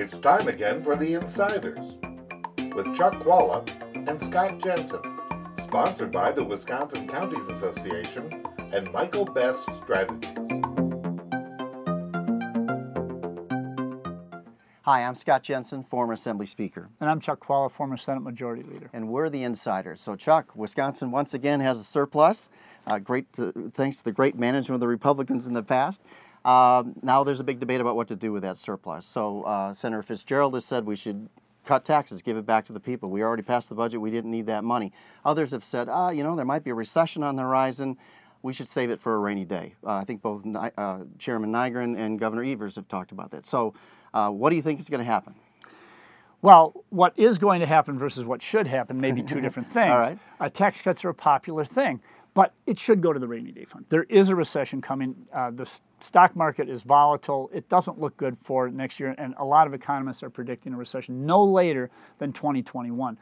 It's time again for The Insiders with Chuck Chvala and Scott Jensen, sponsored by the Wisconsin Counties Association and Michael Best Strategies. Hi, I'm Scott Jensen, former Assembly Speaker. And I'm Chuck Chvala, former Senate Majority Leader. And we're the insiders. So, Chuck, Wisconsin once again has a surplus. Uh, great, to, thanks to the great management of the Republicans in the past. Um, now there's a big debate about what to do with that surplus. So uh, Senator Fitzgerald has said we should cut taxes, give it back to the people. We already passed the budget. We didn't need that money. Others have said, ah, you know, there might be a recession on the horizon. We should save it for a rainy day. Uh, I think both uh, Chairman Nygren and Governor Evers have talked about that. So, uh, what do you think is going to happen? Well, what is going to happen versus what should happen may be two different things. All right. Uh, tax cuts are a popular thing but it should go to the rainy day fund. There is a recession coming. Uh, the stock market is volatile. It doesn't look good for next year, and a lot of economists are predicting a recession no later than 2021.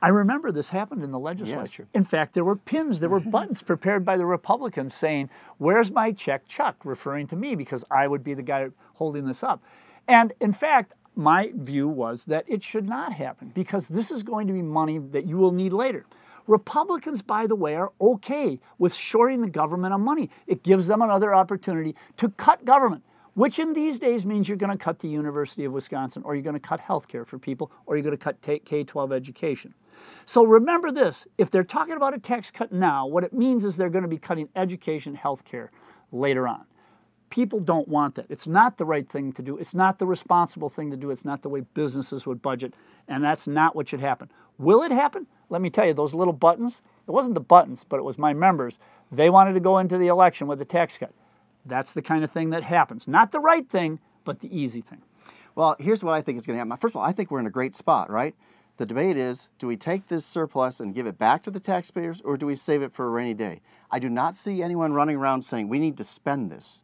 I remember this happened in the legislature. Yes. In fact, there were pins, there were buttons prepared by the Republicans saying, Where's my check, Chuck? referring to me because I would be the guy holding this up. And in fact, my view was that it should not happen because this is going to be money that you will need later. Republicans, by the way, are okay with shorting the government on money. It gives them another opportunity to cut government, which in these days means you're going to cut the University of Wisconsin, or you're going to cut health care for people, or you're going to cut K 12 education. So remember this if they're talking about a tax cut now, what it means is they're going to be cutting education, health care later on. People don't want that. It's not the right thing to do. It's not the responsible thing to do. It's not the way businesses would budget. And that's not what should happen. Will it happen? let me tell you, those little buttons, it wasn't the buttons, but it was my members. They wanted to go into the election with a tax cut. That's the kind of thing that happens. Not the right thing, but the easy thing. Well, here's what I think is going to happen. First of all, I think we're in a great spot, right? The debate is do we take this surplus and give it back to the taxpayers or do we save it for a rainy day? I do not see anyone running around saying we need to spend this.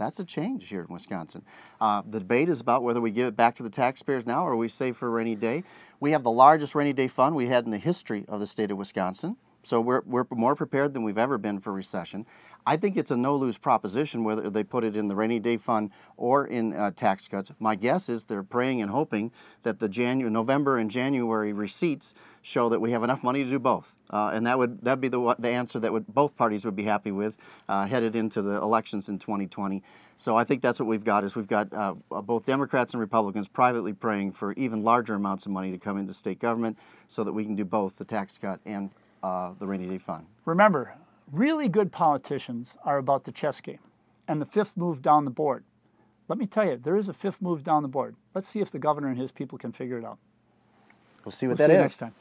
That's a change here in Wisconsin. Uh, the debate is about whether we give it back to the taxpayers now or we save for a rainy day. We have the largest rainy day fund we had in the history of the state of Wisconsin. So we're, we're more prepared than we've ever been for recession. I think it's a no lose proposition whether they put it in the rainy day fund or in uh, tax cuts. My guess is they're praying and hoping that the January, November and January receipts show that we have enough money to do both, uh, and that would that'd be the the answer that would both parties would be happy with uh, headed into the elections in 2020. So I think that's what we've got is we've got uh, both Democrats and Republicans privately praying for even larger amounts of money to come into state government so that we can do both the tax cut and uh, the rainy day fund. Remember, really good politicians are about the chess game and the fifth move down the board. Let me tell you, there is a fifth move down the board. Let's see if the governor and his people can figure it out. We'll see what we'll that see is. next time.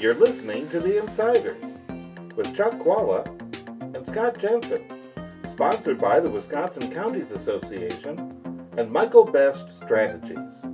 You're listening to The Insiders with Chuck Chvala and Scott Jensen, sponsored by the Wisconsin Counties Association and Michael Best Strategies.